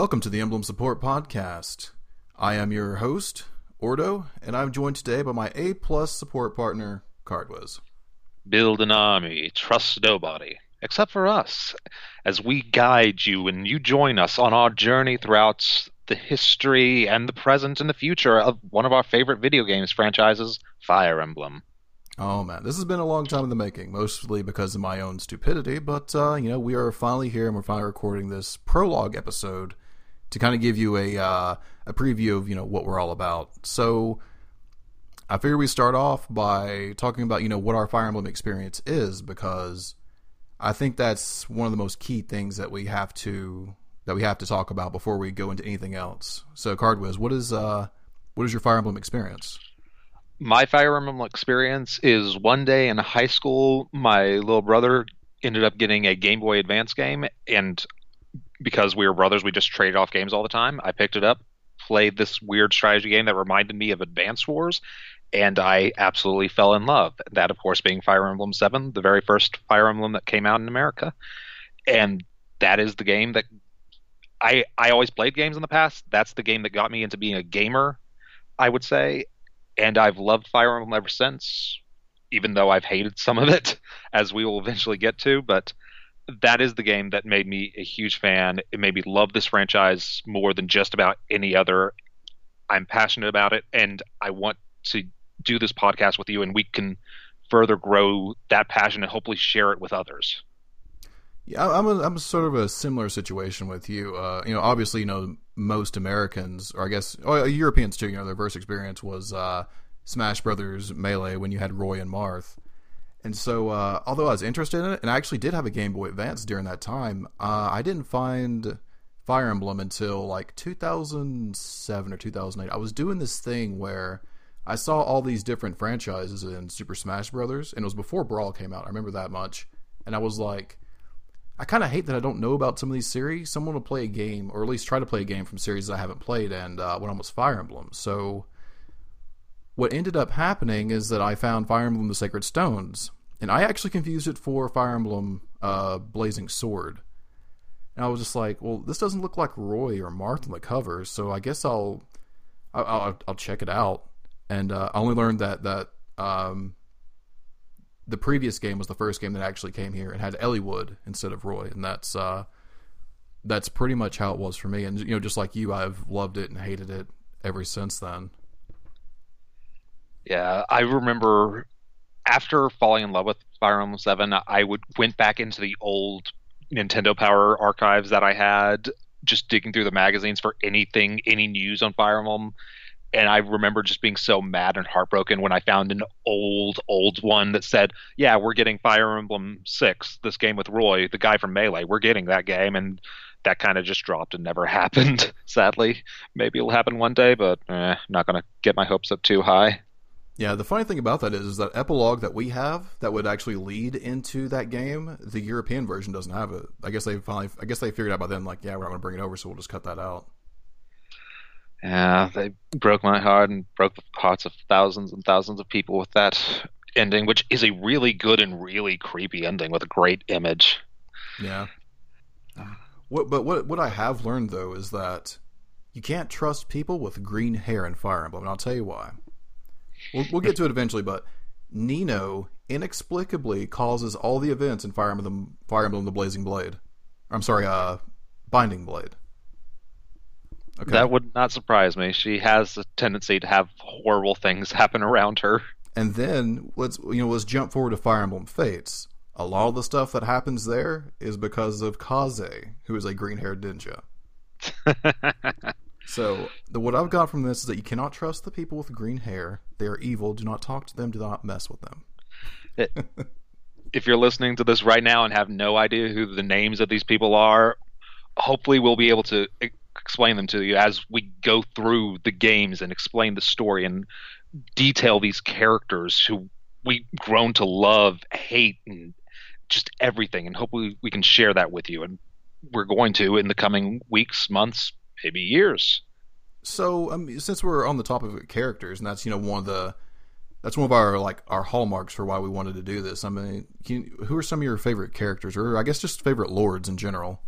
Welcome to the Emblem Support Podcast. I am your host, Ordo, and I'm joined today by my A plus support partner, Cardwiz. Build an army, trust nobody, except for us, as we guide you and you join us on our journey throughout the history and the present and the future of one of our favorite video games franchises, Fire Emblem. Oh man, this has been a long time in the making, mostly because of my own stupidity. But uh, you know, we are finally here, and we're finally recording this prologue episode to kind of give you a uh, a preview of you know what we're all about. So, I figure we start off by talking about you know what our Fire Emblem experience is, because I think that's one of the most key things that we have to that we have to talk about before we go into anything else. So, Cardwiz, what is uh what is your Fire Emblem experience? my Fire Emblem experience is one day in high school, my little brother ended up getting a Game Boy Advance game, and because we were brothers, we just traded off games all the time. I picked it up, played this weird strategy game that reminded me of Advance Wars, and I absolutely fell in love. That, of course, being Fire Emblem 7, the very first Fire Emblem that came out in America. And that is the game that I I always played games in the past. That's the game that got me into being a gamer, I would say and I've loved Fire Emblem ever since, even though I've hated some of it, as we will eventually get to. But that is the game that made me a huge fan. It made me love this franchise more than just about any other. I'm passionate about it, and I want to do this podcast with you, and we can further grow that passion and hopefully share it with others. Yeah, I'm a, I'm sort of a similar situation with you. Uh, you know, obviously, you know, most Americans, or I guess oh, Europeans too, you know, their first experience was uh, Smash Brothers Melee when you had Roy and Marth. And so, uh, although I was interested in it, and I actually did have a Game Boy Advance during that time, uh, I didn't find Fire Emblem until like 2007 or 2008. I was doing this thing where I saw all these different franchises in Super Smash Brothers, and it was before Brawl came out. I remember that much. And I was like, I kind of hate that I don't know about some of these series. Someone will play a game, or at least try to play a game from series I haven't played, and uh, one of them was Fire Emblem. So, what ended up happening is that I found Fire Emblem: The Sacred Stones, and I actually confused it for Fire Emblem uh, Blazing Sword. And I was just like, well, this doesn't look like Roy or Marth on the cover, so I guess I'll I'll, I'll, check it out. And uh, I only learned that that um, the previous game was the first game that actually came here and had Eliwood instead of Roy, and that's uh, that's pretty much how it was for me. And you know, just like you, I've loved it and hated it ever since then. Yeah, I remember after falling in love with Fire Emblem Seven, I would went back into the old Nintendo Power archives that I had, just digging through the magazines for anything, any news on Fire Emblem and I remember just being so mad and heartbroken when I found an old, old one that said, "Yeah, we're getting Fire Emblem Six, this game with Roy, the guy from Melee. We're getting that game," and that kind of just dropped and never happened. Sadly, maybe it'll happen one day, but eh, not gonna get my hopes up too high. Yeah, the funny thing about that is, is that epilogue that we have that would actually lead into that game, the European version doesn't have it. I guess they finally, I guess they figured out by then, like, yeah, we're not going to bring it over, so we'll just cut that out. Yeah, they broke my heart and broke the hearts of thousands and thousands of people with that ending, which is a really good and really creepy ending with a great image. Yeah. What, but what what I have learned though is that you can't trust people with green hair and Fire Emblem, and I'll tell you why. We'll, we'll get to it eventually, but Nino inexplicably causes all the events in Fire Emblem, Fire Emblem: The Blazing Blade. I'm sorry, uh, Binding Blade. Okay. That would not surprise me. She has a tendency to have horrible things happen around her. And then let's you know let's jump forward to Fire Emblem Fates. A lot of the stuff that happens there is because of Kaze, who is a green-haired ninja. so the, what I've got from this is that you cannot trust the people with green hair. They are evil. Do not talk to them. Do not mess with them. If you're listening to this right now and have no idea who the names of these people are, hopefully we'll be able to explain them to you as we go through the games and explain the story and detail these characters who we've grown to love, hate, and just everything. And hopefully we can share that with you. And we're going to in the coming weeks, months, maybe years. So, um, since we're on the topic of characters, and that's you know one of the that's one of our like our hallmarks for why we wanted to do this. I mean, you, who are some of your favorite characters, or I guess just favorite lords in general?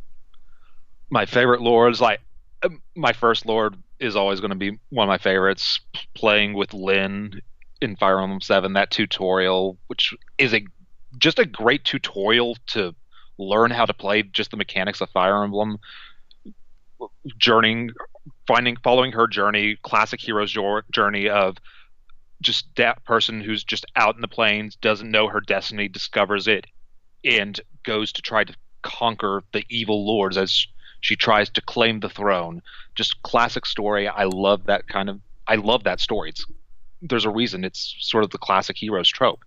My favorite lords, like um, my first Lord is always going to be one of my favorites. Playing with Lyn in Fire Emblem Seven, that tutorial, which is a just a great tutorial to learn how to play just the mechanics of Fire Emblem. Journeying, finding, following her journey, classic hero's journey of just that person who's just out in the plains, doesn't know her destiny, discovers it, and goes to try to conquer the evil lords as she tries to claim the throne. Just classic story. I love that kind of. I love that story. It's there's a reason it's sort of the classic hero's trope.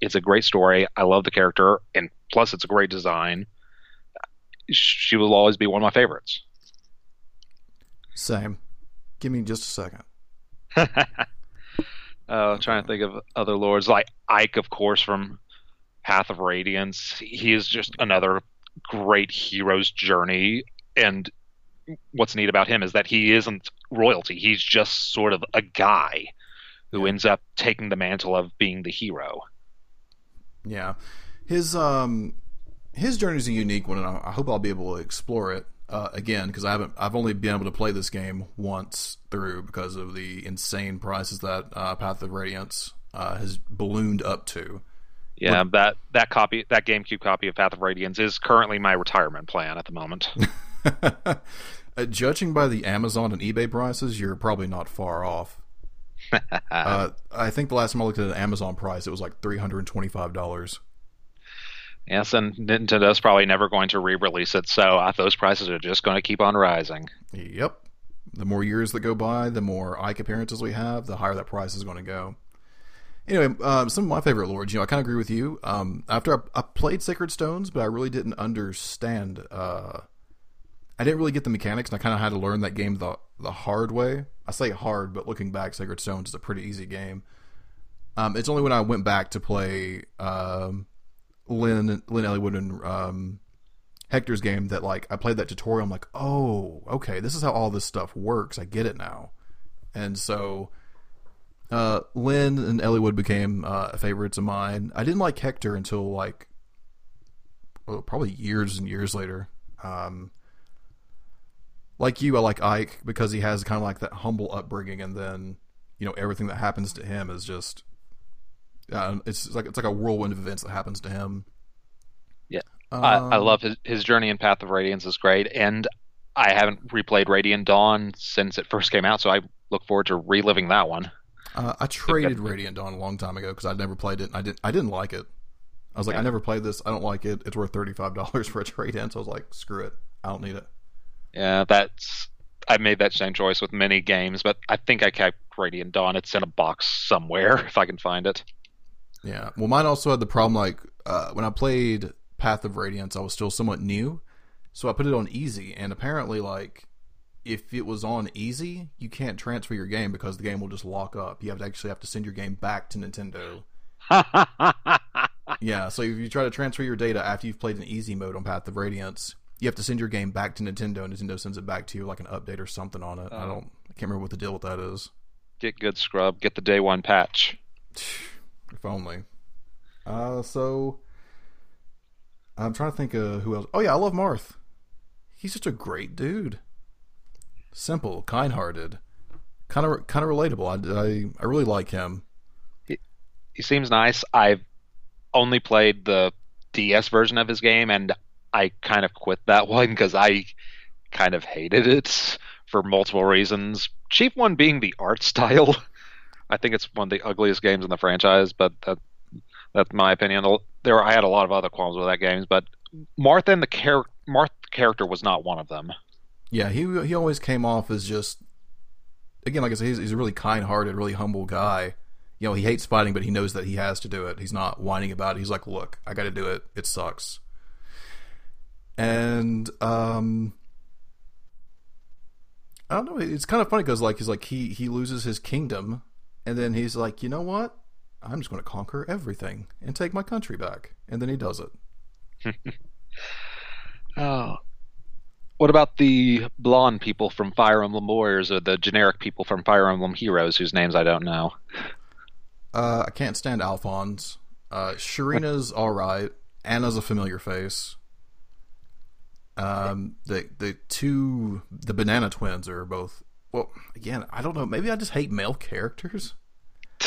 It's a great story. I love the character, and plus it's a great design. She will always be one of my favorites. Same. Give me just a second. uh, trying to think of other lords like Ike, of course, from Path of Radiance. He is just another great hero's journey. And what's neat about him is that he isn't royalty. He's just sort of a guy who ends up taking the mantle of being the hero. Yeah, his um his journey is a unique one, and I hope I'll be able to explore it uh, again because I haven't. I've only been able to play this game once through because of the insane prices that uh, Path of Radiance uh, has ballooned up to. Yeah, that that copy, that GameCube copy of Path of Radiance, is currently my retirement plan at the moment. Uh, judging by the Amazon and eBay prices, you're probably not far off. uh, I think the last time I looked at an Amazon price, it was like three hundred and twenty-five dollars. Yes, and Nintendo's probably never going to re-release it, so those prices are just going to keep on rising. Yep. The more years that go by, the more Ike appearances we have, the higher that price is going to go. Anyway, um, some of my favorite lords, you know, I kind of agree with you. Um, after I, I, played Sacred Stones, but I really didn't understand. Uh, I didn't really get the mechanics, and I kind of had to learn that game the the hard way. I say hard, but looking back, Sacred Stones is a pretty easy game. Um, it's only when I went back to play um, Lyn Lyn Eliwood and um, Hector's game that like I played that tutorial. I'm like, oh, okay, this is how all this stuff works. I get it now. And so, uh, Lyn and Eliwood became uh, favorites of mine. I didn't like Hector until like, well, probably years and years later. Um, like you, I like Ike because he has kind of like that humble upbringing, and then you know everything that happens to him is just uh, it's like it's like a whirlwind of events that happens to him. Yeah, um, I, I, um, love his his journey in Path of Radiance is great, and I haven't replayed Radiant Dawn since it first came out, so I look forward to reliving that one. Uh, I traded Radiant Dawn a long time ago because I'd never played it. And I didn't. I didn't like it. I was like, yeah. I never played this. I don't like it. It's worth thirty five dollars for a trade in. So I was like, screw it. I don't need it. Yeah, that's. I made that same choice with many games, but I think I kept Radiant Dawn. It's in a box somewhere if I can find it. Yeah. Well, mine also had the problem like uh, when I played Path of Radiance, I was still somewhat new, so I put it on easy, and apparently, like if it was on easy, you can't transfer your game because the game will just lock up. You have to actually have to send your game back to Nintendo. yeah, so if you try to transfer your data after you've played an easy mode on Path of Radiance, you have to send your game back to Nintendo, and Nintendo sends it back to you like an update or something on it. I oh. don't, I can't remember what the deal with that is. Get good, scrub. Get the day one patch. If only. Uh, so I'm trying to think of who else. Oh yeah, I love Marth. He's just a great dude. Simple, kind-hearted, kind of kind of relatable. I, I, I really like him. He, he seems nice. I've only played the DS version of his game, and I kind of quit that one because I kind of hated it for multiple reasons. Chief one being the art style. I think it's one of the ugliest games in the franchise, but that, that's my opinion. There, I had a lot of other qualms with that game, but Martha and the char- Marth character was not one of them. Yeah, he he always came off as just again, like I said, he's, he's a really kind-hearted, really humble guy. You know, he hates fighting, but he knows that he has to do it. He's not whining about it. He's like, "Look, I got to do it. It sucks." And um, I don't know. It's kind of funny because like he's like he he loses his kingdom and then he's like, you know what? I'm just going to conquer everything and take my country back. And then he does it. oh. What about the blonde people from Fire Emblem Warriors or the generic people from Fire Emblem Heroes whose names I don't know? Uh, I can't stand Alphonse. Uh, Sharena's all right. Anna's a familiar face. Um, the the two the banana twins are both. Well, again, I don't know. Maybe I just hate male characters.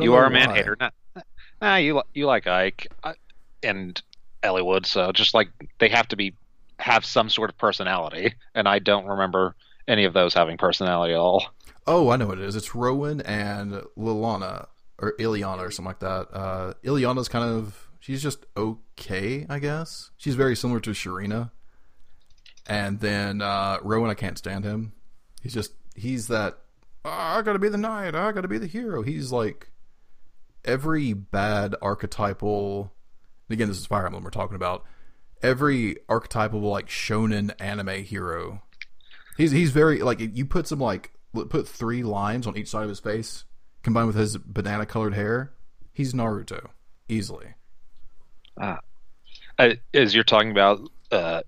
you are a man hater. Nah, nah, you you like Ike uh, and Eliwood, so just like they have to be have some sort of personality, and I don't remember any of those having personality at all. Oh, I know what it is. It's Rowan and Liliana or Ileana or something like that. Uh, Ileana's kind of she's just okay, I guess. She's very similar to Sharena. And then uh, Rowan, I can't stand him. He's just he's that oh, I gotta be the knight, I gotta be the hero. He's like every bad archetypal. Again, this is Fire Emblem we're talking about. Every archetypal like shonen anime hero. He's he's very like you put some like put three lines on each side of his face combined with his banana colored hair. He's Naruto easily. Uh, as you're talking about uh,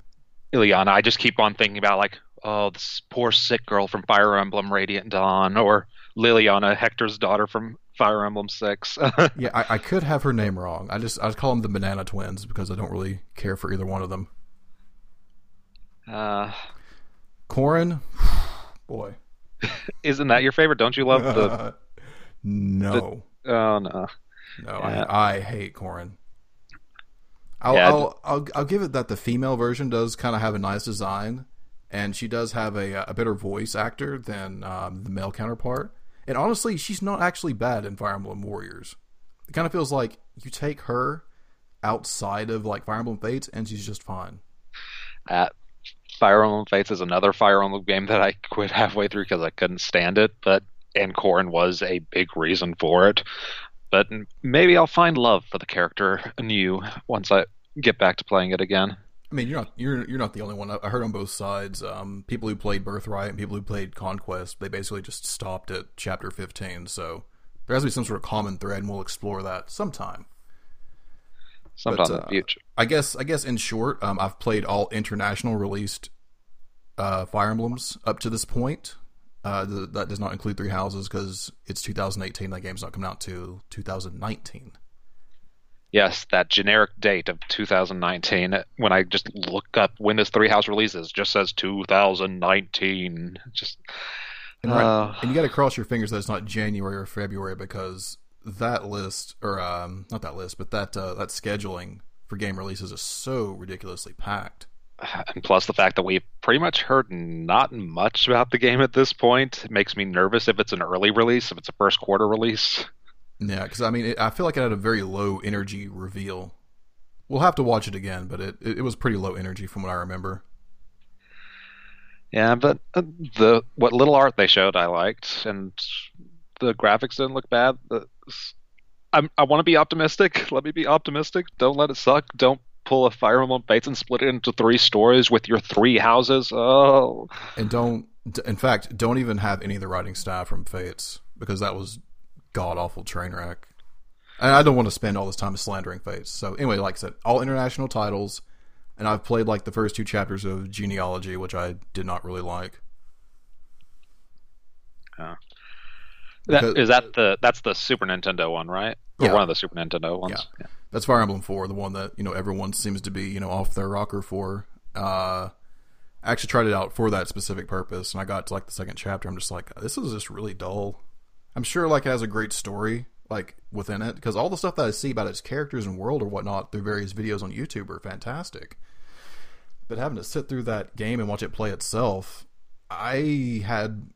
Ileana, I just keep on thinking about like, oh, this poor sick girl from Fire Emblem Radiant Dawn, or Lilina, Hector's daughter from Fire Emblem Six. yeah, I, I, could have her name wrong. I just I call them the Banana Twins because I don't really care for either one of them. Uh, Corrin, boy, isn't that your favorite? Don't you love the? no. The, oh no. No, yeah. I, I hate Corrin. I'll, yeah. I'll, I'll, I'll give it that the female version does kind of have a nice design, and she does have a a better voice actor than um, the male counterpart. And honestly, she's not actually bad in Fire Emblem Warriors. It kind of feels like you take her outside of like Fire Emblem Fates, and she's just fine. Uh, Fire Emblem Fates is another Fire Emblem game that I quit halfway through because I couldn't stand it, but and Corrin was a big reason for it but maybe I'll find love for the character anew once I get back to playing it again. I mean, you're not you're you're not the only one. I heard on both sides. Um, people who played Birthright and people who played Conquest, they basically just stopped at chapter 15. So there has to be some sort of common thread, and we'll explore that sometime. Sometime but, uh, in the uh, future. I guess. I guess in short, um, I've played all international released uh, Fire Emblems up to this point. Uh, th- that does not include Three Houses because it's 2018. That game's not coming out to 2019. Yes, that generic date of 2019. When I just look up when this Three House releases, just says 2019. Just and, right, uh, and you got to cross your fingers that it's not January or February because that list, or um, not that list, but that uh, that scheduling for game releases is so ridiculously packed and plus the fact that we've pretty much heard not much about the game at this point makes me nervous if it's an early release, if it's a first quarter release. Yeah, because I mean, it, I feel like it had a very low energy reveal. We'll have to watch it again, but it it, was pretty low energy from what I remember. Yeah, but uh, the what little art they showed, I liked, and the graphics didn't look bad. I'm, I want to be optimistic. Let me be optimistic. Don't let it suck. Don't pull a Fire Emblem Fates and split it into three stories with your three houses. Oh, and don't. In fact, don't even have any of the writing staff from Fates because that was god awful train wreck. And I don't want to spend all this time slandering Fates. So anyway, like I said, all international titles, and I've played like the first two chapters of Genealogy, which I did not really like. Uh, that, because, is that the that's the Super Nintendo one, right? Or yeah. one of the Super Nintendo ones. Yeah. yeah. That's Fire Emblem Four, the one that you know everyone seems to be you know off their rocker for. Uh, I actually tried it out for that specific purpose, and I got to like the second chapter. I'm just like, this is just really dull. I'm sure like it has a great story like within it because all the stuff that I see about its characters and world or whatnot through various videos on YouTube are fantastic. But having to sit through that game and watch it play itself, I had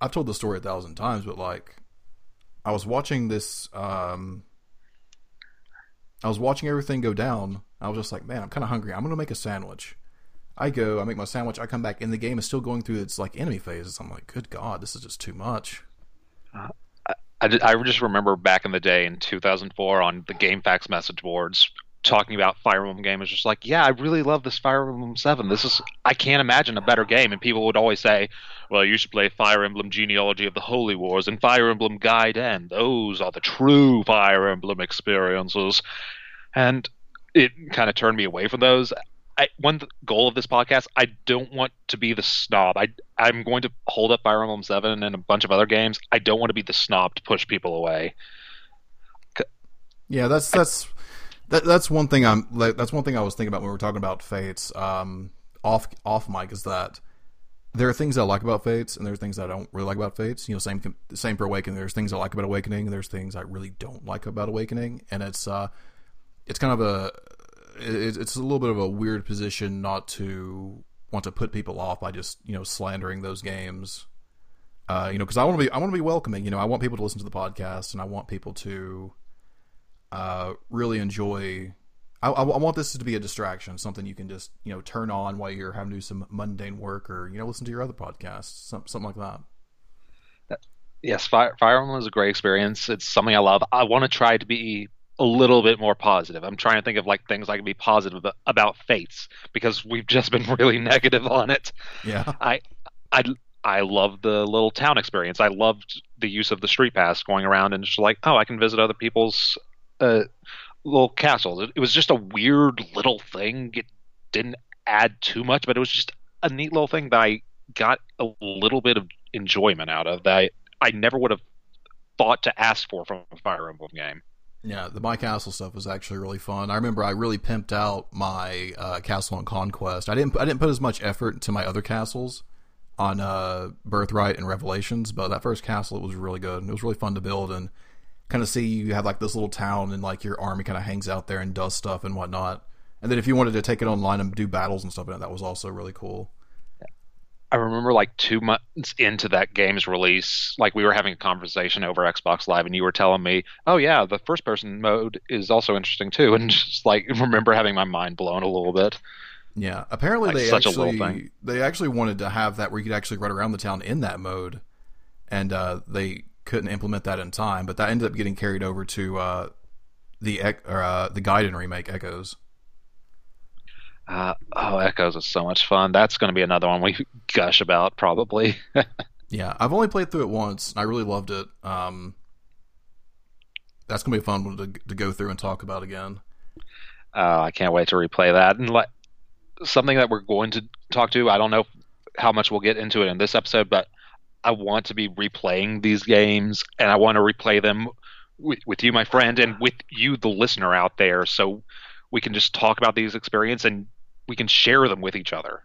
I've told the story a thousand times, but like I was watching this um I was watching everything go down. I was just like, man, I'm kind of hungry. I'm gonna make a sandwich. I go, I make my sandwich. I come back, and the game is still going through its like enemy phases. I'm like, good god, this is just too much. Uh, I, I just remember back in the day in 2004 on the GameFAQs message boards talking about Fire Emblem game is just like, yeah, I really love this Fire Emblem Seven. This is I can't imagine a better game. And people would always say, well, you should play Fire Emblem Genealogy of the Holy Wars and Fire Emblem Gaiden. Those are the true Fire Emblem experiences. And it kind of turned me away from those. I, one goal of this podcast, I don't want to be the snob. I I'm going to hold up Fire Emblem Seven and a bunch of other games. I don't want to be the snob to push people away. Yeah, that's that's That, that's one thing I'm. That's one thing I was thinking about when we were talking about Fates. Um, off off mic is that there are things I like about Fates, and there are things I don't really like about Fates. You know, same same for Awakening. There's things I like about Awakening, and there's things I really don't like about Awakening, and it's uh, it's kind of a it's a little bit of a weird position not to want to put people off by just you know slandering those games. Uh, you know, because I want to be I want to be welcoming. You know, I want people to listen to the podcast, and I want people to uh, really enjoy. I, I, want this to be a distraction, something you can just you know turn on while you're having to do some mundane work, or you know listen to your other podcasts, some, something like that. Yes, Fire, Fire Emblem is a great experience. It's something I love. I want to try to be a little bit more positive. I'm trying to think of like things I can be positive about Fates because we've just been really negative on it. Yeah. I I I love the little town experience. I loved the use of the street pass going around and just like, oh, I can visit other people's uh, little castle. It, was just a weird little thing. It didn't add too much, but it was just a neat little thing that I got a little bit of enjoyment out of that I, I never would have thought to ask for from a Fire Emblem game. Yeah, the my castle stuff was actually really fun. I remember I really pimped out my uh, castle on conquest. I didn't I didn't put as much effort into my other castles on uh, Birthright and Revelations, but that first castle it was really good. It was really fun to build and kind of see you have like this little town and like your army kind of hangs out there and does stuff and whatnot. And then if you wanted to take it online and do battles and stuff, that was also really cool. I remember like two months into that game's release, like we were having a conversation over Xbox Live, and you were telling me, "Oh yeah, the first person mode is also interesting too," and just like remember having my mind blown a little bit. Yeah, apparently like they actually they actually wanted to have that where you could actually run around the town in that mode, and uh, they couldn't implement that in time, but that ended up getting carried over to uh, the or, uh, the Gaiden remake Echoes. Uh, oh, Echoes is so much fun. That's going to be another one we gush about probably. yeah, I've only played through it once. and I really loved it. Um, that's going to be a fun one to, to go through and talk about again. Uh, I can't wait to replay that. And like something that we're going to talk to, I don't know how much we'll get into it in this episode, but I want to be replaying these games, and I want to replay them with, with you, my friend, and with you, the listener out there, so we can just talk about these experiences and we can share them with each other.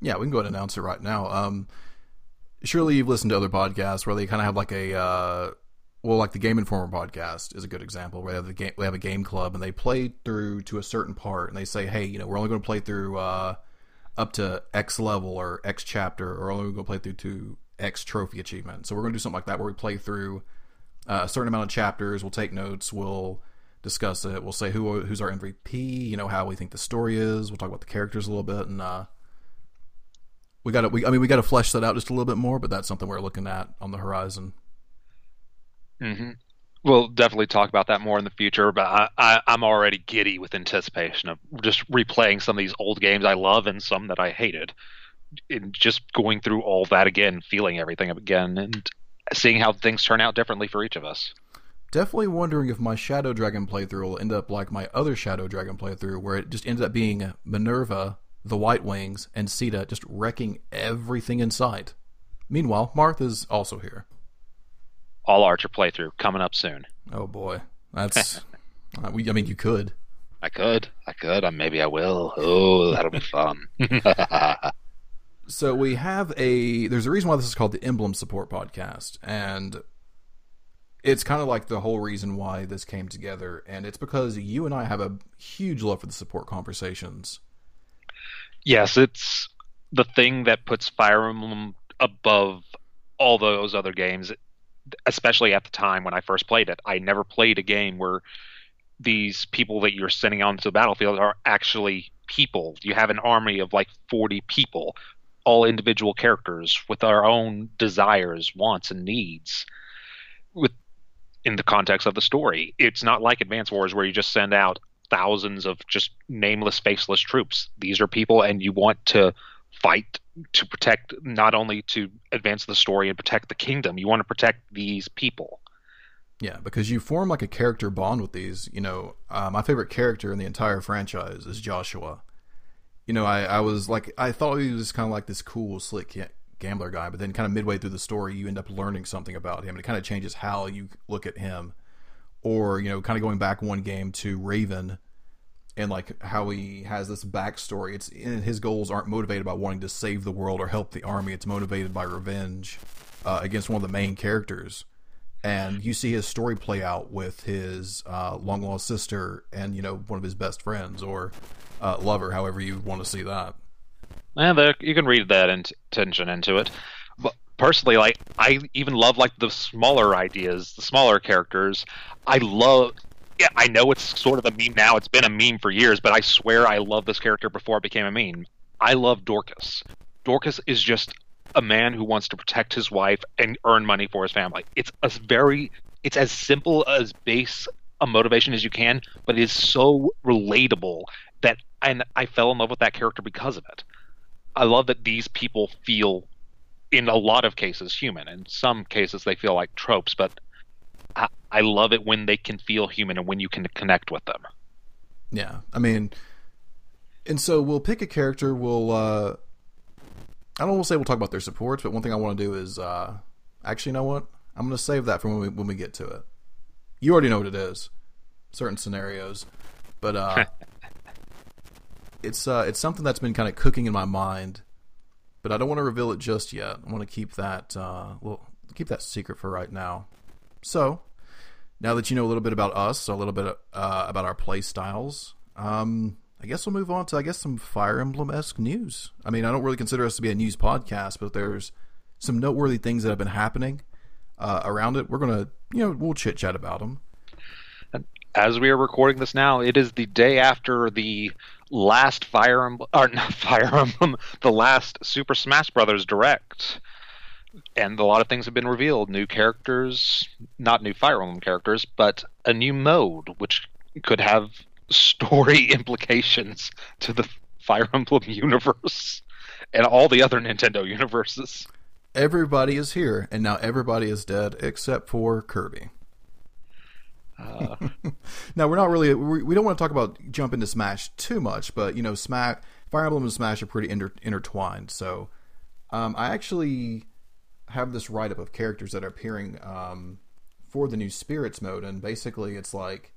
Yeah, we can go ahead and announce it right now. Um, surely you've listened to other podcasts where they kind of have like a uh, well, like the Game Informer podcast is a good example where they have, the game, they have a game club and they play through to a certain part and they say, hey, you know, we're only going to play through uh, up to X level or X chapter, or only going to play through to X trophy achievement. So we're going to do something like that where we play through uh, a certain amount of chapters. We'll take notes. We'll discuss it. We'll say who who's our MVP. You know how we think the story is. We'll talk about the characters a little bit, and uh, we got to. We I mean we got to flesh that out just a little bit more. But that's something we're looking at on the horizon. Mm-hmm. We'll definitely talk about that more in the future. But I, I, I'm already giddy with anticipation of just replaying some of these old games I love and some that I hated. And just going through all that again, feeling everything again, and seeing how things turn out differently for each of us. Definitely wondering if my Shadow Dragon playthrough will end up like my other Shadow Dragon playthrough, where it just ended up being Minerva, the White Wings, and Shiida just wrecking everything in sight. Meanwhile, Martha's also here. All Archer playthrough coming up soon. Oh boy, that's. uh, we, I mean, you could. I could. I could. Uh, maybe I will. Oh, that'll be fun. so we have a. There's a reason why this is called the Emblem Support Podcast, and it's kind of like the whole reason why this came together, and it's because you and I have a huge love for the support conversations. Yes, it's the thing that puts Fire Emblem above all those other games, especially at the time when I first played it. I never played a game where these people that you're sending onto the battlefield are actually people. You have an army of like 40 people, all individual characters with our own desires, wants, and needs. With in the context of the story. It's not like Advance Wars where you just send out thousands of just nameless, faceless troops. These are people, and you want to fight to protect not only to advance the story and protect the kingdom. You want to protect these people. Yeah, because you form like a character bond with these. You know, uh, my favorite character in the entire franchise is Joshua. You know, I, I was like, I thought he was kind of like this cool, slick gambler guy, but then kind of midway through the story, you end up learning something about him, and it kind of changes how you look at him. Or you know, kind of going back one game to Raven, and like how he has this backstory. It's his goals aren't motivated by wanting to save the world or help the army. It's motivated by revenge uh, against one of the main characters. And you see his story play out with his uh, long lost sister and you know one of his best friends or uh, lover, however you want to see that. There, you can read that intention into it. But personally, like I even love like the smaller ideas, the smaller characters. I love yeah, I know it's sort of a meme now. It's been a meme for years, but I swear I love this character before it became a meme. I love Dorcas. Dorcas is just a man who wants to protect his wife and earn money for his family. It's a very it's as simple as base a motivation as you can, but it is so relatable that and I fell in love with that character because of it. I love that these people feel in a lot of cases human. In some cases they feel like tropes, but I, I love it when they can feel human and when you can connect with them. Yeah, I mean, and so we'll pick a character. We'll uh, I don't want to say we'll talk about their supports, but one thing I want to do is uh, actually, you know what? I'm going to save that for when we when we get to it. You already know what it is, certain scenarios, but uh, it's uh, it's something that's been kind of cooking in my mind, but I don't want to reveal it just yet. I want to keep that uh, well, keep that secret for right now. So, now that you know a little bit about us, a little bit uh, about our play styles, um, I guess we'll move on to I guess some Fire Emblem esque news. I mean, I don't really consider us to be a news podcast, but there's some noteworthy things that have been happening uh, around it. We're gonna, you know, we'll chit chat about them. As we are recording this now, it is the day after the last Fire Emblem, or not Fire Emblem, the last Super Smash Brothers Direct and a lot of things have been revealed. New characters, not new Fire Emblem characters, but a new mode, which could have story implications to the Fire Emblem universe and all the other Nintendo universes. Everybody is here, and now everybody is dead except for Kirby. Now we're not really we, we don't want to talk about jump into Smash too much, but you know, Smash, Fire Emblem and Smash are pretty inter- intertwined. So, um, I actually have this write up of characters that are appearing um, for the new spirits mode, and basically it's like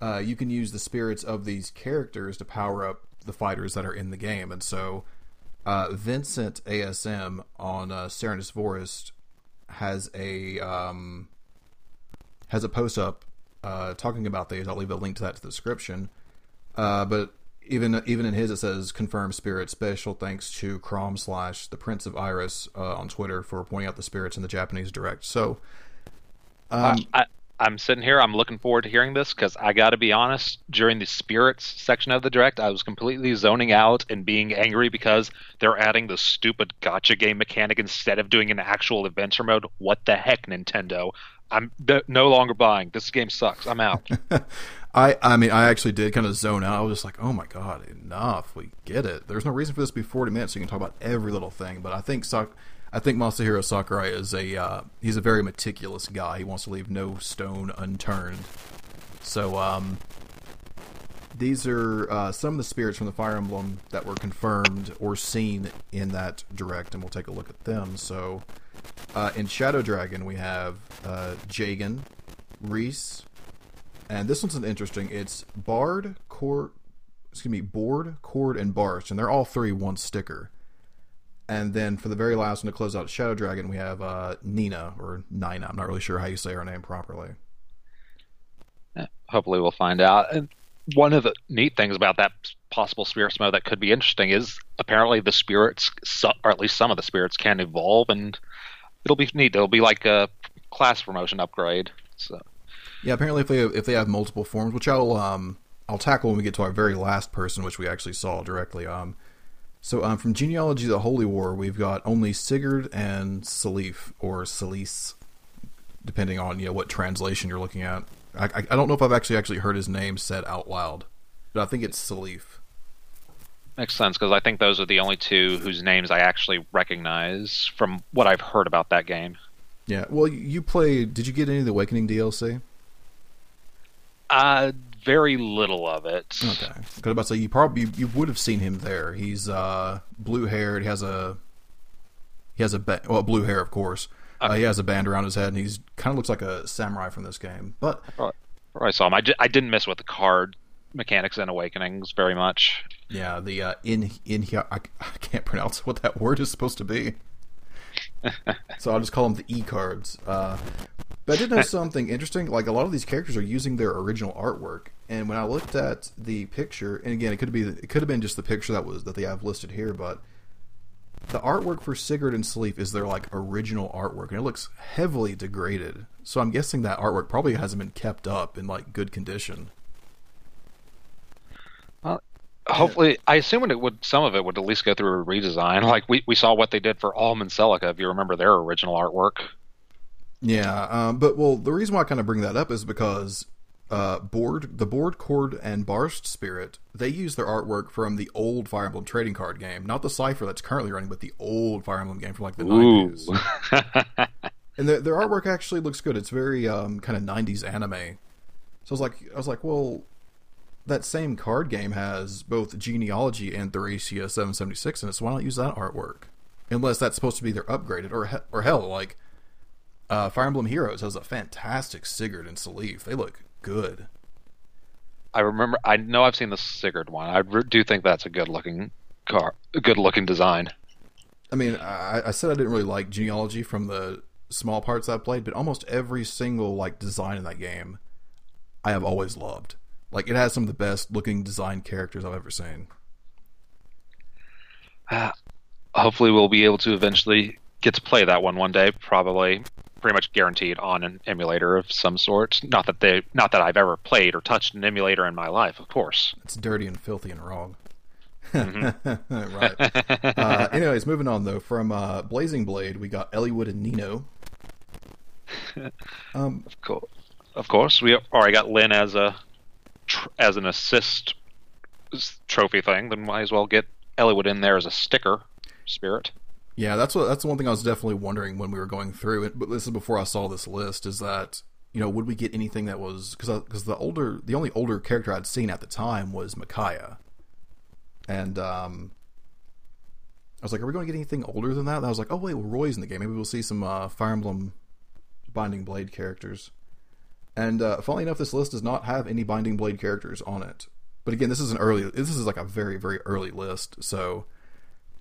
uh, you can use the spirits of these characters to power up the fighters that are in the game, and so uh, Vincent ASM on uh, Serenes Forest has a um, has a post up uh, talking about these. I'll leave a link to that to the description. Uh, but even even in his it says confirmed spirit special thanks to Chrom slash the Prince of Iris uh, on Twitter for pointing out the spirits in the Japanese direct. So, um, I, am sitting here. I'm looking forward to hearing this because I got to be honest. During the spirits section of the direct, I was completely zoning out and being angry because they're adding the stupid gotcha game mechanic instead of doing an actual adventure mode. What the heck, Nintendo? I'm no longer buying. This game sucks. I'm out. I I mean I actually did kind of zone out. I was just like, oh my god, enough. We get it. There's no reason for this to be 40 minutes. So you can talk about every little thing. But I think I think Masahiro Sakurai is a uh, he's a very meticulous guy. He wants to leave no stone unturned. So um, these are uh, some of the spirits from the Fire Emblem that were confirmed or seen in that direct, and we'll take a look at them. So uh, in Shadow Dragon, we have uh, Jagen, Wrys, and this one's an interesting. It's Bard, Cord, excuse me, Bord, Cord, and Barst, and they're all three one sticker. And then for the very last one to close out Shadow Dragon, we have uh, Nina or Nina. I'm not really sure how you say her name properly. Hopefully, we'll find out. And one of the neat things about that possible spirit mode that could be interesting is apparently the spirits, or at least some of the spirits, can evolve, and it'll be neat. It'll be like a class promotion upgrade. So yeah, apparently if they have, if they have multiple forms, which I'll um I'll tackle when we get to our very last person, which we actually saw directly. Um, so um, from genealogy of the Holy War, we've got only Sigurd and Seliph or Celice, depending on you know what translation you're looking at. I, I, I don't know if I've actually actually heard his name said out loud, but I think it's Seliph. Makes sense because I think those are the only two whose names I actually recognize from what I've heard about that game. Yeah, well, you played. Did you get any of the Awakening DLC? Uh, very little of it. Okay. Because about to say you probably you, you, would have seen him there. He's uh blue haired. He has a he has a ba- well blue hair of course. Uh, okay. Uh, he has a band around his head, and he's kind of looks like a samurai from this game. But I saw him. I, I didn't mess with the card mechanics in Awakenings very much. Yeah, the uh, in in here I, I can't pronounce what that word is supposed to be. so I'll just call them the E cards. Uh, but I did know something interesting. Like a lot of these characters are using their original artwork, and when I looked at the picture, and again, it could be it could have been just the picture that was that they have listed here, but the artwork for Sigurd and Seliph is their like original artwork, and it looks heavily degraded. So I'm guessing that artwork probably hasn't been kept up in like good condition. Hopefully, I assume it would. Some of it would at least go through a redesign. Like we, we saw what they did for Alm Celica, if you remember their original artwork. Yeah, um, but well, the reason why I kind of bring that up is because uh, Bord the Bord Cord and Barst Spirit they use their artwork from the old Fire Emblem trading card game, not the Cipher that's currently running, but the old Fire Emblem game from like the nineties. and the, their artwork actually looks good. It's very um, kind of nineties anime. So I was like, I was like, well, that same card game has both Genealogy and Thracia seven seventy six in it. So why not use that artwork? Unless that's supposed to be their upgraded, or he- or hell, like uh, Fire Emblem Heroes has a fantastic Sigurd and Seliph. They look good. I remember. I know I've seen the Sigurd one. I do think that's a good looking car, a good looking design. I mean, I, I said I didn't really like Genealogy from the small parts I played, but almost every single like design in that game, I have always loved. Like it has some of the best looking design characters I've ever seen. Uh, hopefully, we'll be able to eventually get to play that one one day. Probably pretty much guaranteed on an emulator of some sort. Not that they, not that I've ever played or touched an emulator in my life, of course. It's dirty and filthy and wrong. Mm-hmm. right. uh, anyways, moving on though. From uh, Blazing Blade, we got Eliwood and Nino. Um, of course, of course, we already got Lyn as a tr- as an assist trophy thing. Then might as well get Eliwood in there as a sticker spirit. Yeah, that's what that's the one thing I was definitely wondering when we were going through it. But this is before I saw this list. Is that you know would we get anything that was because because the older the only older character I'd seen at the time was Micaiah, and um, I was like, are we going to get anything older than that? And I was like, oh wait, well Roy's in the game. Maybe we'll see some uh, Fire Emblem Binding Blade characters. And uh, funnily enough, this list does not have any Binding Blade characters on it. But again, this is an early. This is like a very very early list, so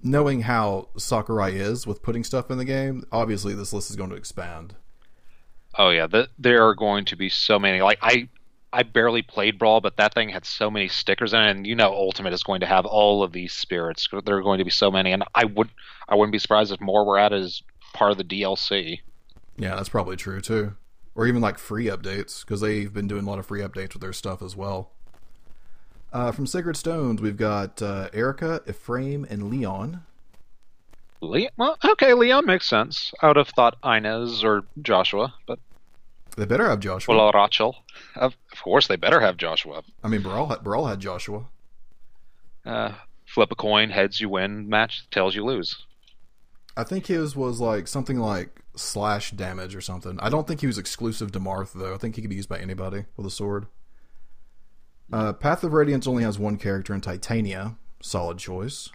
knowing how Sakurai is with putting stuff in the game, obviously this list is going to expand. Oh yeah, the, there are going to be so many. Like I, I barely played Brawl, but that thing had so many stickers in it, and you know, Ultimate is going to have all of these spirits. There are going to be so many, and I would, I wouldn't be surprised if more were added as part of the DLC. Yeah, that's probably true too, or even like free updates because they've been doing a lot of free updates with their stuff as well. Uh, from Sacred Stones, we've got uh, Eirika, Ephraim, and Leon. Leon? Well, okay, Leon makes sense. I would have thought Innes or Joshua, but they better have Joshua. Well, Rachel. Of, of course, they better have Joshua. I mean, Brawl had, Brawl had Joshua. Uh, flip a coin, heads you win, match tails you lose. I think his was like something like slash damage or something. I don't think he was exclusive to Marth though. I think he could be used by anybody with a sword. Uh, Path of Radiance only has one character in Titania. Solid choice.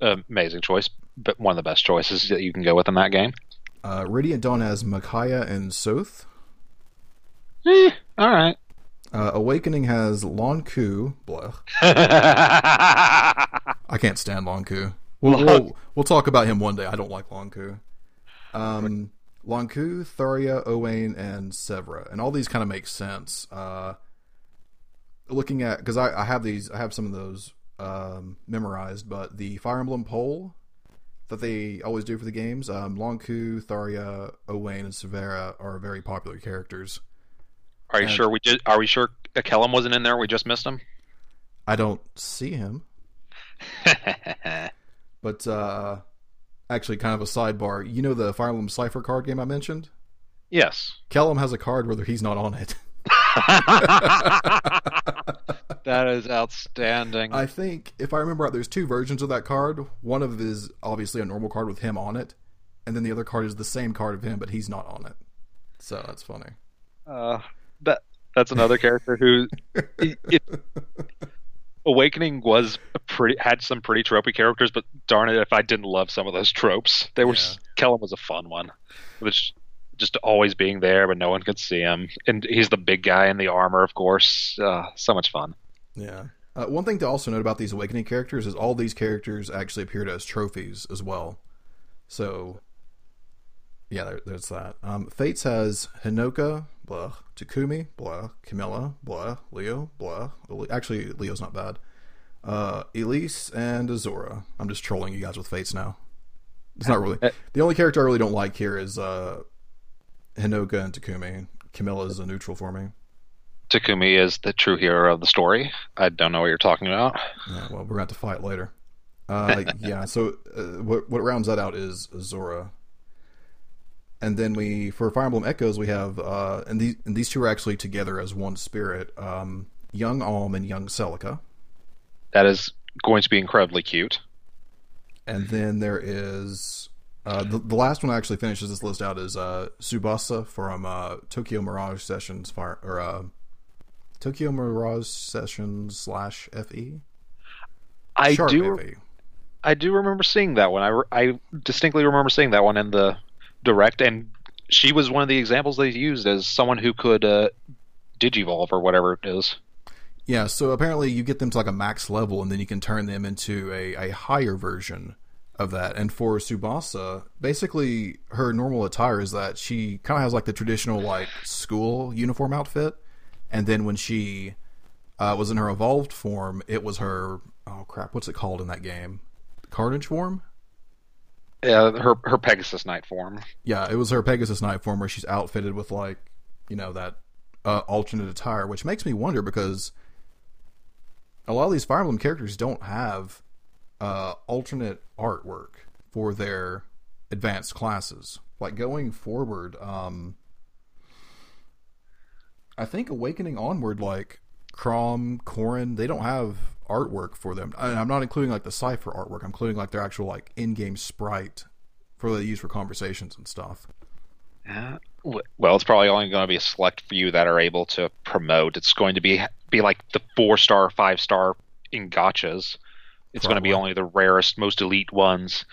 amazing choice, but one of the best choices that you can go with in that game. Uh, Radiant Dawn has Micaiah and Soth. Eh, all right. Uh, Awakening has Lon'qu. Blech. I can't stand Lon'qu. We'll, we'll, we'll talk about him one day. I don't like Lon'qu. Um, Lon'qu, Tharja, Owain, and Severa, and all these kind of make sense. Uh, looking at because I, I have these, I have some of those um, memorized, but the Fire Emblem poll that they always do for the games, um, Lon'qu, Tharja, Owain, and Severa are very popular characters. Are you and, sure we just, are we sure Kellam wasn't in there? We just missed him. I don't see him. but uh, actually, kind of a sidebar. You know the Fire Emblem Cipher card game I mentioned? Yes. Kellam has a card where he's not on it. that is outstanding. I think if I remember right, there's two versions of that card. One of is obviously a normal card with him on it, and then the other card is the same card of him, but he's not on it. So that's funny. Uh, that that's another character who, it, Awakening was pretty had some pretty tropey characters, but darn it, if I didn't love some of those tropes, they were. Yeah. Kellam was a fun one, which just always being there, but no one could see him. And he's the big guy in the armor, of course. Uh, so much fun. Yeah. Uh, one thing to also note about these awakening characters is all these characters actually appeared as trophies as well. So, yeah, there, there's that. Um, Fates has Hinoka, blah, Takumi, blah, Camilla, blah, Leo, blah. Actually, Leo's not bad. Uh, Elise and Azura. I'm just trolling you guys with Fates now. It's not really the only character I really don't like here is uh, Hinoka and Takumi. Camilla is a neutral for me. Takumi is the true hero of the story. I don't know what you're talking about. Yeah, well, we're going to have to fight later. Uh, yeah, so uh, what, what rounds that out is Azura. And then we, for Fire Emblem Echoes, we have, uh, and, these, and these two are actually together as one spirit um, young Alm and young Celica. That is going to be incredibly cute. And then there is uh, the, the last one I actually finishes this list out is uh, Tsubasa from uh, Tokyo Mirage Sessions Fire or uh, Tokyo Mirage Sessions slash FE. I Sharp do. FE. I do remember seeing that one. I, I distinctly remember seeing that one in the direct, and she was one of the examples they used as someone who could uh, digivolve or whatever it is. Yeah, so apparently you get them to like a max level, and then you can turn them into a, a higher version of that. And for Tsubasa, basically her normal attire is that she kind of has like the traditional like school uniform outfit, and then when she uh, was in her evolved form, it was her oh crap, what's it called in that game? Carnage form. Yeah, her her Pegasus Knight form. Yeah, it was her Pegasus Knight form where she's outfitted with like you know that uh, alternate attire, which makes me wonder because a lot of these Fire Emblem characters don't have uh, alternate artwork for their advanced classes. Like going forward, um, I think Awakening onward, like Chrom, Corrin, they don't have artwork for them. And I'm not including like the cipher artwork. I'm including like their actual like in-game sprite for the use for conversations and stuff. Uh, yeah. Well, it's probably only going to be a select few that are able to promote. It's going to be be like the four star, five star in gachas. It's going to be only the rarest, most elite ones.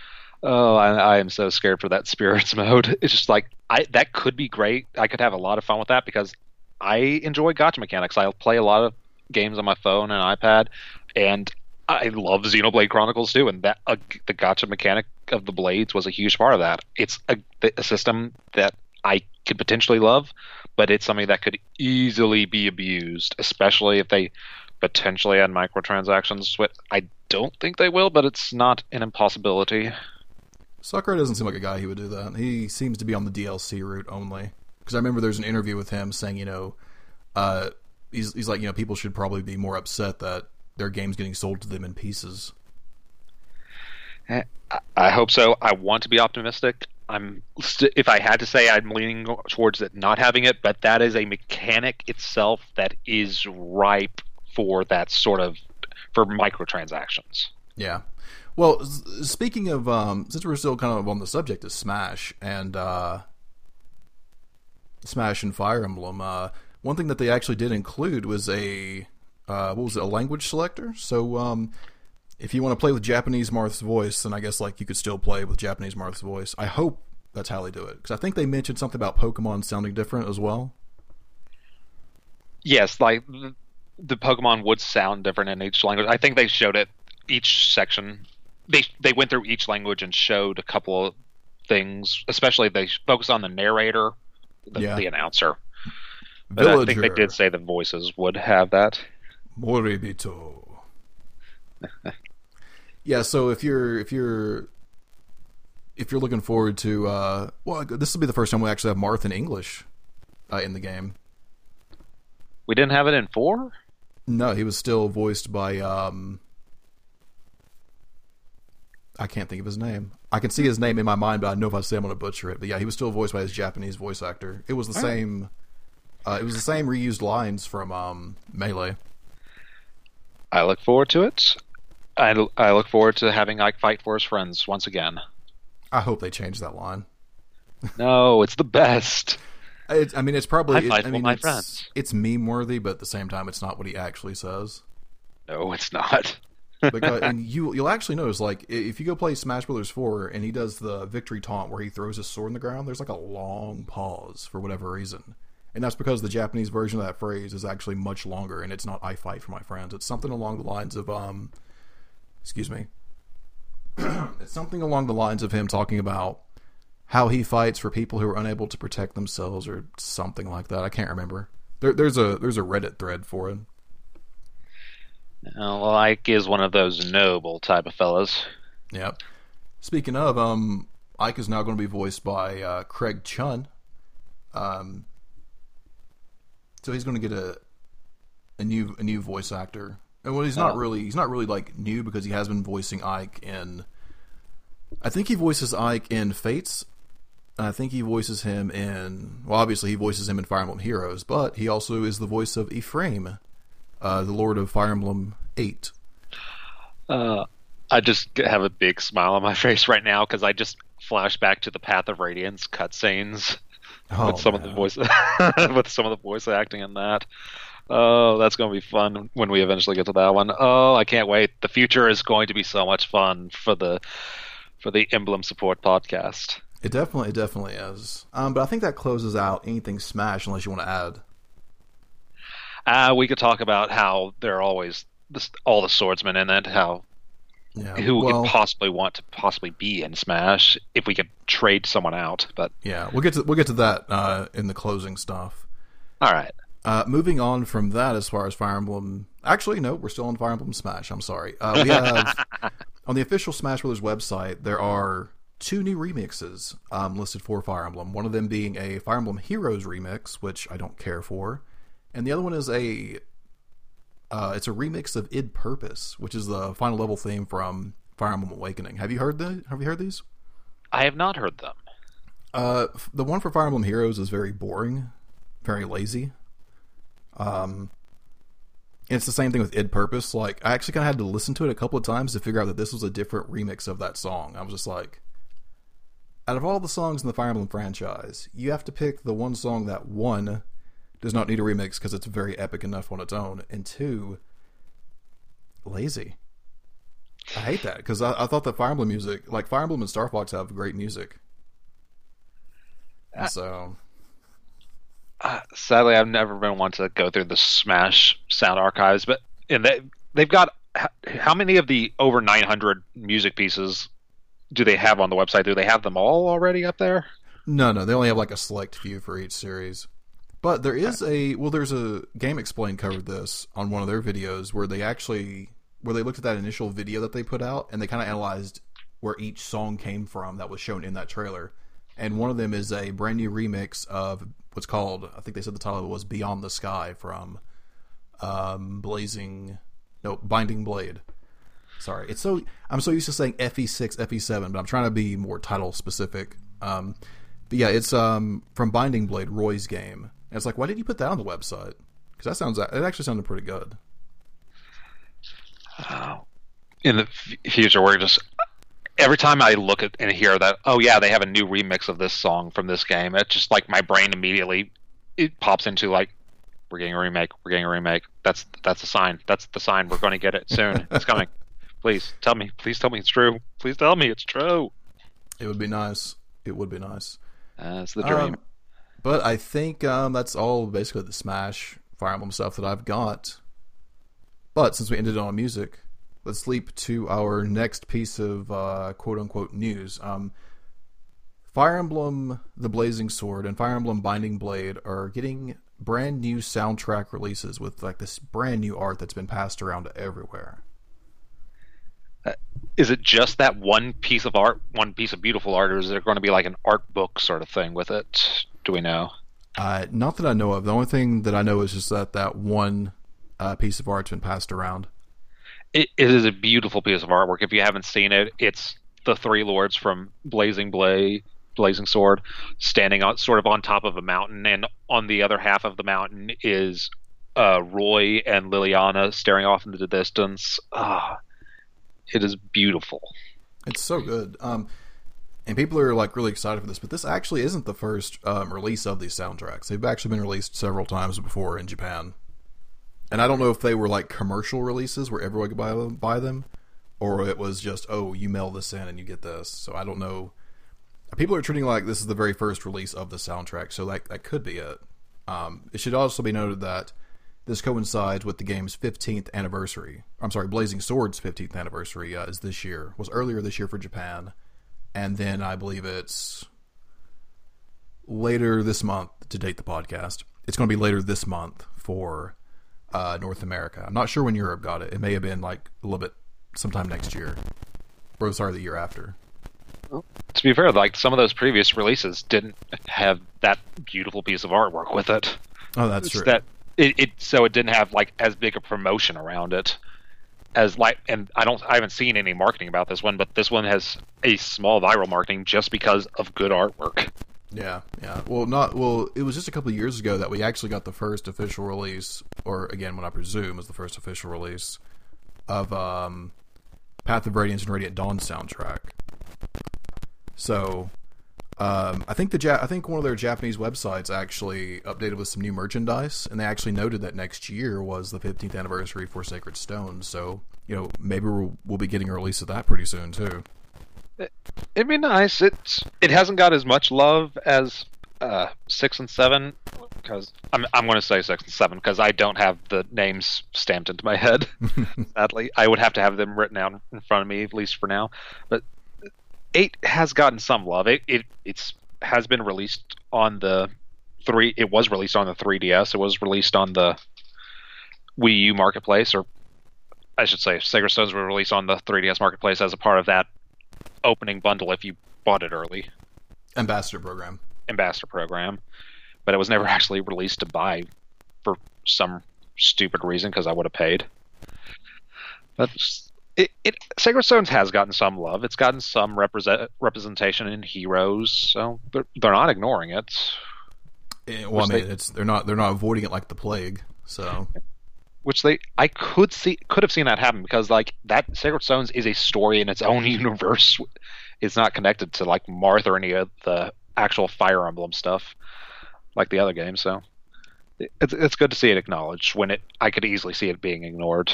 Oh, I, I, am so scared for that spirits mode. It's just like I that could be great. I could have a lot of fun with that because I enjoy gacha mechanics. I play a lot of games on my phone and iPad, and I love Xenoblade Chronicles 2. And that uh, the gacha mechanic of the blades was a huge part of that. It's a, a system that I could potentially love, but it's something that could easily be abused, especially if they potentially add microtransactions. I don't think they will, but it's not an impossibility. Sakurai doesn't seem like a guy who would do that. He seems to be on the DLC route only. Because I remember there's an interview with him saying, you know, uh, he's he's like, you know, people should probably be more upset that their game's getting sold to them in pieces. I hope so. I want to be optimistic. I'm st- if I had to say, I'm leaning towards it not having it, but that is a mechanic itself that is ripe for that sort of for microtransactions. Yeah. Well, speaking of, um, since we're still kind of on the subject of Smash and uh, Smash and Fire Emblem, uh, one thing that they actually did include was a uh, what was it, a language selector. So um, if you want to play with Japanese Marth's voice, then I guess like you could still play with Japanese Marth's voice. I hope that's how they do it because I think they mentioned something about Pokemon sounding different as well. Yes, like the Pokemon would sound different in each language. I think they showed it each section. They they went through each language and showed a couple of things. Especially they focused on the narrator, the, yeah. the announcer. But I think they did say the voices would have that. Moribito. yeah, so if you're if you're if you're looking forward to uh, well, this will be the first time we actually have Marth in English uh, in the game. We didn't have it in four. No, he was still voiced by um I can't think of his name. I can see his name in my mind, but I know if I say I'm going to butcher it. But yeah, he was still voiced by his Japanese voice actor. It was the All same. Right. Uh, it was the same reused lines from um, Melee. I look forward to it. I, I look forward to having Ike fight for his friends once again. I hope they change that line. no, it's the best. It's, I mean, it's probably. I fight it, I mean, my it's, friends. It's meme worthy, but at the same time, it's not what he actually says. No, it's not. because and you you'll actually notice like if you go play Smash Brothers Four and he does the victory taunt where he throws his sword in the ground, there's like a long pause for whatever reason, and that's because the Japanese version of that phrase is actually much longer, and it's not "I fight for my friends." It's something along the lines of, um, excuse me, it's something along the lines of him talking about how he fights for people who are unable to protect themselves, or something like that. I can't remember. There, there's a there's a Reddit thread for it. Uh, Ike is one of those noble type of fellas. Yep. Speaking of, um, Ike is now going to be voiced by uh, Greg Chun. Um, so he's going to get a a new a new voice actor. And well, he's not Oh. really he's not really like new because he has been voicing Ike in. I think he voices Ike in Fates. I think he voices him in. Well, obviously he voices him in Fire Emblem Heroes, but he also is the voice of Ephraim, uh, the Lord of Fire Emblem Eight. Uh, I just have a big smile on my face right now because I just flash back to the Path of Radiance cutscenes Oh, with some of the man. voice with some of the voice acting in that. Oh, that's going to be fun when we eventually get to that one. Oh, I can't wait. The future is going to be so much fun for the for the Emblem Support podcast. It definitely, it definitely is. Um, but I think that closes out anything Smash, unless you want to add. Uh, we could talk about how there are always this, all the swordsmen in it, how Yeah. who well, could possibly want to possibly be in Smash if we could trade someone out. But yeah, we'll get to we'll get to that uh, in the closing stuff. all right, Uh, moving on from that, as far as Fire Emblem, actually, no, we're still on Fire Emblem Smash. I'm sorry. Uh, we have on the official Smash Brothers website there are two new remixes um, listed for Fire Emblem. One of them being a Fire Emblem Heroes remix, which I don't care for, and the other one is a uh, it's a remix of Id Purpose, which is the final level theme from Fire Emblem Awakening. Have you heard the Have you heard these? I have not heard them. Uh, the one for Fire Emblem Heroes is very boring, very lazy. Um, it's the same thing with Id Purpose. Like, I actually kind of had to listen to it a couple of times to figure out that this was a different remix of that song. I was just like, out of all the songs in the Fire Emblem franchise, you have to pick the one song that one does not need a remix because it's very epic enough on its own, and two, lazy. I hate that because I, I thought that Fire Emblem music, like Fire Emblem and Star Fox, have great music. And so, Uh, sadly, I've never been one to go through the Smash sound archives, but and they they've got how many of the over 900 music pieces do they have on the website? Do they have them all already up there? no, no, they only have like a select few for each series. But there is a well, there's a GameXplain covered this on one of their videos where they actually where they looked at that initial video that they put out and they kind of analyzed where each song came from that was shown in that trailer. And one of them is a brand new remix of what's called I think they said the title of it was Beyond the Sky from um, Blazing no Binding Blade. Sorry, it's so I'm so used to saying FE6, FE7, but I'm trying to be more title specific. Um, but yeah, it's um, from Binding Blade, Roy's game. And it's like, why did you put that on the website? Because that sounds it actually sounded pretty good. In the future, we're just every time I look at and hear that, oh yeah, they have a new remix of this song from this game. It's just like my brain immediately it pops into like we're getting a remake. We're getting a remake. That's that's a sign. That's the sign. We're going to get it soon. It's coming. Please tell me. Please tell me it's true. Please tell me it's true. It would be nice. It would be nice. That's the dream. Um, but I think um, that's all basically the Smash Fire Emblem stuff that I've got. But since we ended on music, let's leap to our next piece of uh, quote unquote news. Um, Fire Emblem The Blazing Sword and Fire Emblem Binding Blade are getting brand new soundtrack releases with like this brand new art that's been passed around everywhere. is it just that one piece of art, one piece of beautiful art, or is there going to be like an art book sort of thing with it? Do we know? Uh, not that I know of. The only thing that I know is just that that one uh, piece of art's been passed around. It, it is a beautiful piece of artwork. If you haven't seen it, it's the three lords from Blazing Blade, Blazing Sword, standing on sort of on top of a mountain, and on the other half of the mountain is uh, Roy and Lilina staring off into the distance. Ah, it is beautiful. It's so good. Um, and people are like really excited for this, but this actually isn't the first um, release of these soundtracks. They've actually been released several times before in Japan. And I don't know if they were like commercial releases where everyone could buy them, buy them, or it was just oh you mail this in and you get this. So I don't know. People are treating like this is the very first release of the soundtrack, so that that could be it. Um, it should also be noted that this coincides with the game's 15th anniversary. I'm sorry, Blazing Swords' 15th anniversary uh, is this year. Was earlier this year for Japan, and then I believe it's later this month to date the podcast. It's going to be later this month for uh, North America. I'm not sure when Europe got it. It may have been like a little bit sometime next year, or sorry, the year after. To be fair, like some of those previous releases didn't have that beautiful piece of artwork with it. Oh, that's It's true. That it, it so it didn't have like as big a promotion around it as like and I don't I haven't seen any marketing about this one, but this one has a small viral marketing just because of good artwork. Yeah, yeah. Well, not well. It was just a couple years ago that we actually got the first official release, or again, what I presume is the first official release of um, Path of Radiance and Radiant Dawn soundtrack. So, um, I think the ja- I think one of their Japanese websites actually updated with some new merchandise, and they actually noted that next year was the 15th anniversary for Sacred Stone. So, you know, maybe we'll, we'll be getting a release of that pretty soon too. It'd be nice. It's it hasn't got as much love as uh, six and seven because I'm I'm going to say six and seven because I don't have the names stamped into my head. Sadly, I would have to have them written out in front of me at least for now. But eight has gotten some love. It it it's has been released on the three. It was released on the 3DS. It was released on the Wii U marketplace, or I should say, Sacred Stones were released on the 3DS marketplace as a part of that opening bundle if you bought it early Ambassador program. ambassador program but it was never actually released to buy for some stupid reason because i would have paid but it, it sacred stones has gotten some love. It's gotten some represent, representation in heroes so they're, they're not ignoring it. Eh, well, I mean, they- it's they're not they're not avoiding it like the plague. So. Which they i could see could have seen that happen because like that sacred stones is a story in its own universe. It's not connected to like marth or any of the actual fire emblem stuff like the other games so. It- it's, it's good to see it acknowledged when it i could easily see it being ignored.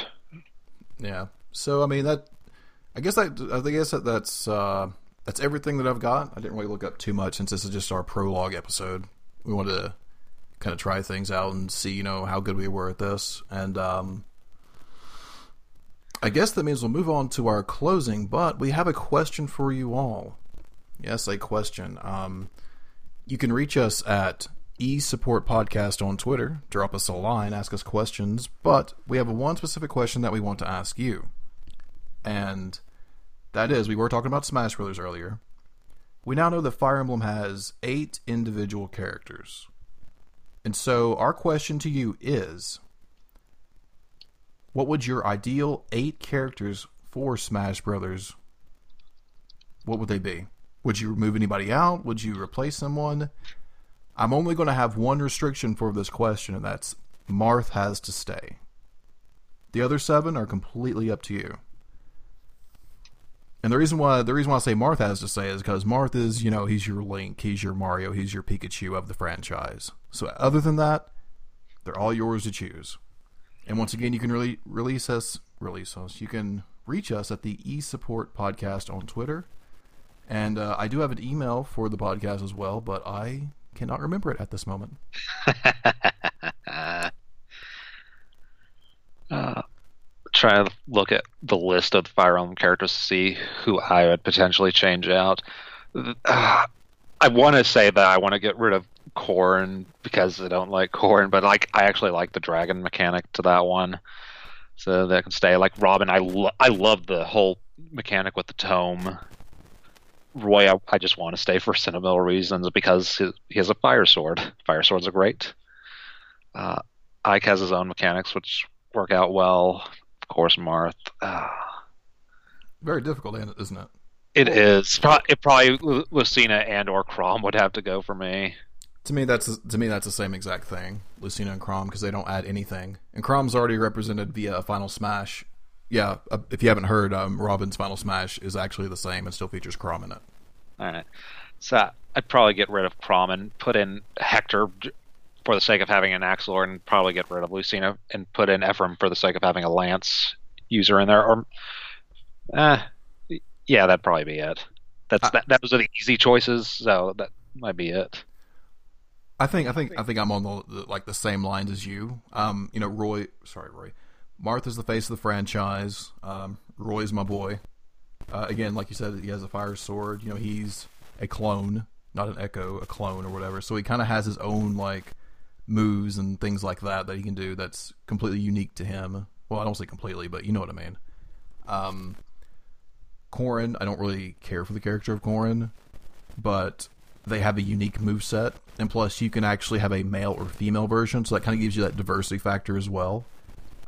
Yeah. So I mean that. I guess that I guess that that's uh, that's everything that I've got. I didn't really look up too much since this is just our prologue episode. We wanted to kind of try things out and see you know how good we were at this, and um, I guess that means we'll move on to our closing. But we have a question for you all. Yes, a question. Um, you can reach us at eSupport Podcast on Twitter. Drop us a line, ask us questions. But we have one specific question that we want to ask you, and that is: we were talking about Smash Brothers earlier. We now know that Fire Emblem has eight individual characters, and so our question to you is: What would your ideal eight characters for Smash Brothers? What would they be? Would you remove anybody out? Would you replace someone? I'm only going to have one restriction for this question, and that's Marth has to stay. The other seven are completely up to you. And the reason why the reason why I say Marth has to say is because Marth is, you know, he's your Link, he's your Mario, he's your Pikachu of the franchise. So other than that, they're all yours to choose. And once again, you can really release us, release us. You can reach us at the eSupport Podcast on Twitter. And uh, I do have an email for the podcast as well, but I cannot remember it at this moment. uh, try to look at the list of the Fire Emblem characters to see who I would potentially change out. Uh, I want to say that I want to get rid of Corn because I don't like Corn, but like I actually like the dragon mechanic to that one, so that can stay. Like Robin, I lo- I love the whole mechanic with the tome. Roy, I, I just want to stay for sentimental reasons because he, he has a fire sword. Fire swords are great. Uh, Ike has his own mechanics, which work out well. Of course, Marth. Very difficult, isn't it? it is. It probably Lucina and or Chrom would have to go for me. To me, that's to me that's the same exact thing, Lucina and Chrom, because they don't add anything. And Chrom's already represented via a Final Smash. Yeah, uh, if you haven't heard, um, Robin's Final Smash is actually the same and still features Chrom in it. All right. So I'd probably get rid of Chrom and put in Hector for the sake of having an Axelor, and probably get rid of Lucina and put in Ephraim for the sake of having a Lance user in there. Or, uh, yeah, that'd probably be it. That's I- that. Those are the easy choices, so that might be it. I think I think I think I'm on the, the like the same lines as you. Um, you know, Roy. Sorry, Roy. Martha's the face of the franchise. Um, Roy's my boy. Uh, again, like you said, he has a fire sword. You know, he's a clone, not an echo, a clone or whatever. So he kind of has his own like moves and things like that that he can do. That's completely unique to him. Well, I don't say completely, but you know what I mean. Um, I don't really care for the character of Corrin, but they have a unique move set, and plus you can actually have a male or female version, so that kind of gives you that diversity factor as well.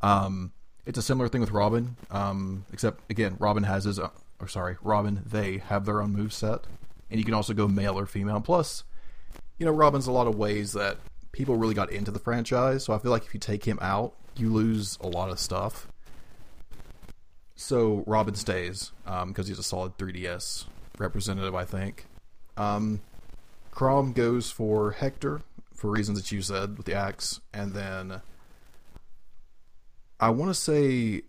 Um, it's a similar thing with Robin, um, except again, Robin has his, uh, or sorry, Robin they have their own move set, and you can also go male or female. Plus, you know, Robin's a lot of ways that people really got into the franchise, so I feel like if you take him out, you lose a lot of stuff. So Robin stays because um, he's a solid 3DS representative, I think. Um, Chrom goes for Hector for reasons that you said with the axe, and then I want to say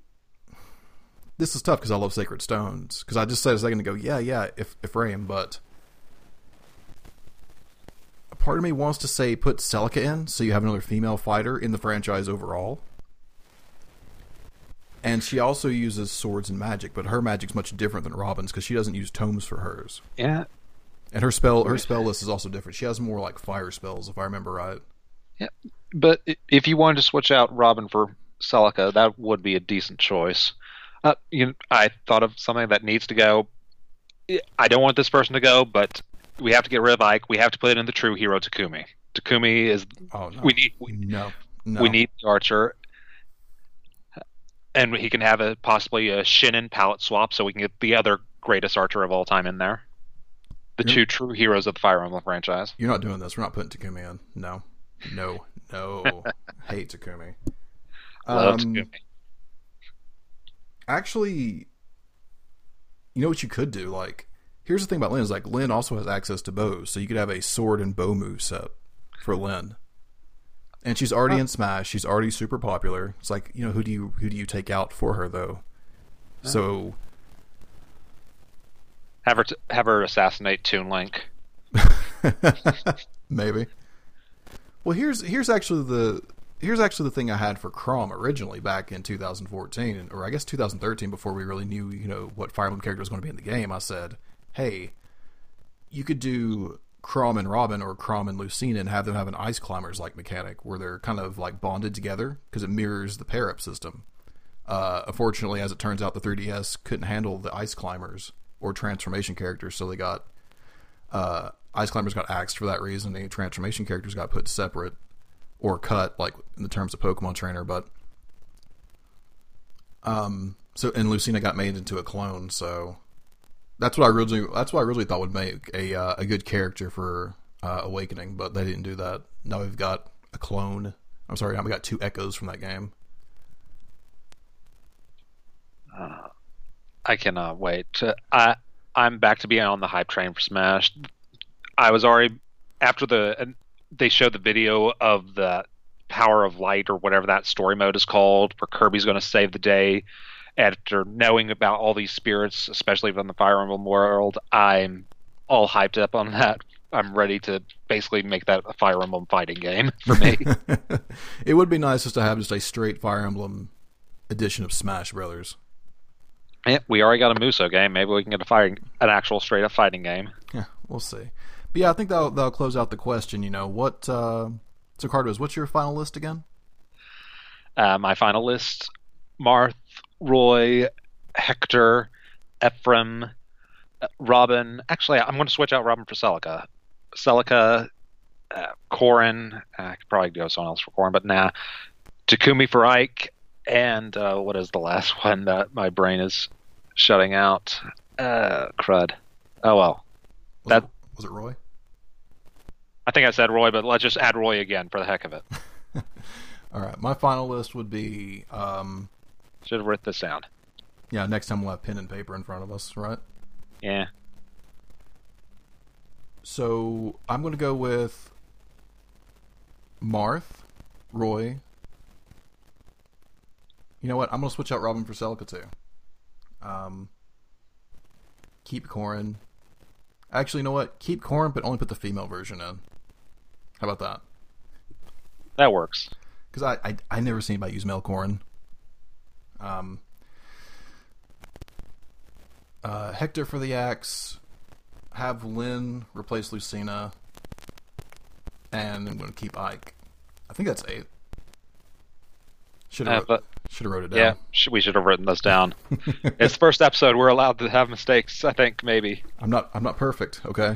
this is tough because I love Sacred Stones. Because I just said a second ago, yeah, yeah, if Ephraim, but part of me wants to say put Celica in, so you have another female fighter in the franchise overall. And she also uses swords and magic, but her magic's much different than Robin's because she doesn't use tomes for hers. Yeah, and her spell her spell list is also different. She has more like fire spells, if I remember right. Yeah, but if you wanted to switch out Robin for Celica, that would be a decent choice. Uh, you know, I thought of something that needs to go. I don't want this person to go, but we have to get rid of Ike. We have to put it in the true hero Takumi. Takumi is. Oh no! We need. We, no. No. We need the archer, and he can have a possibly a Shinon palette swap, so we can get the other greatest archer of all time in there. The You're, two true heroes of the Fire Emblem franchise. You're not doing this. We're not putting Takumi in. No, no, no. Hate Takumi. Love um, Takumi. Actually, you know what you could do? Like, here's the thing about Lyn is like Lyn also has access to bows, so you could have a sword and bow move set for Lyn. And she's already in Smash. She's already super popular. It's like you know who do you who do you take out for her though? So have her t- have her assassinate Toon Link. Maybe. Well, here's here's actually the here's actually the thing I had for Chrom originally back in 2014, or I guess 2013, before we really knew you know what Fire Emblem character was going to be in the game. I said, hey, you could do Chrom and Robin or Chrom and Lucina and have them have an ice climbers like mechanic where they're kind of like bonded together because it mirrors the pair up system. Uh, unfortunately, as it turns out, the 3DS couldn't handle the ice climbers or transformation characters, so they got uh, ice climbers got axed for that reason. The transformation characters got put separate or cut, like in the terms of Pokemon Trainer. But um, so and Lucina got made into a clone, so that's what I originally that's what I really thought would make a uh, a good character for uh, Awakening, but they didn't do that. Now we've got a clone. I'm sorry, now we got two echoes from that game. Uh, I cannot wait. I I'm back to being on the hype train for Smash. I was already after the they showed the video of the Power of Light or whatever that story mode is called, where Kirby's going to save the day. After knowing about all these spirits, especially from the Fire Emblem world, I'm all hyped up on that. I'm ready to basically make that a Fire Emblem fighting game for me. it would be nice just to have just a straight Fire Emblem edition of Smash Brothers. Yeah, we already got a Musou game. Maybe we can get a fighting, an actual straight up fighting game. Yeah, we'll see. But yeah, I think that'll that'll close out the question. You know what? Uh, so Cardos, what's your final list again? Uh, my final list: Marth, Roy, Hector, Ephraim, uh, Robin. Actually, I'm going to switch out Robin for Celica. Celica, uh, Corrin. I could probably go someone else for Corrin, but nah. Takumi for Ike, and uh, what is the last one that my brain is shutting out? Uh, crud. Oh well. Was that it, was it Roy? I think I said Roy, but let's just add Roy again for the heck of it. All right, my final list would be. Um, Should have written this down. Yeah, next time we'll have pen and paper in front of us, right? Yeah. So I'm going to go with Marth, Roy, you know what? I'm gonna switch out Robin for Celica too. Um, keep Corrin. Actually, you know what? Keep Corrin, but only put the female version in. How about that? That works. Because I, I I never seen anybody use male Corrin. Um. Uh, Hector for the axe. Have Lyn replace Lucina. And I'm going to keep Ike. I think that's eight. Should Uh, have should have wrote it yeah, down. sh- we should have written this down. it's the first episode. We're allowed to have mistakes. I think maybe. I'm not I'm not perfect. Okay.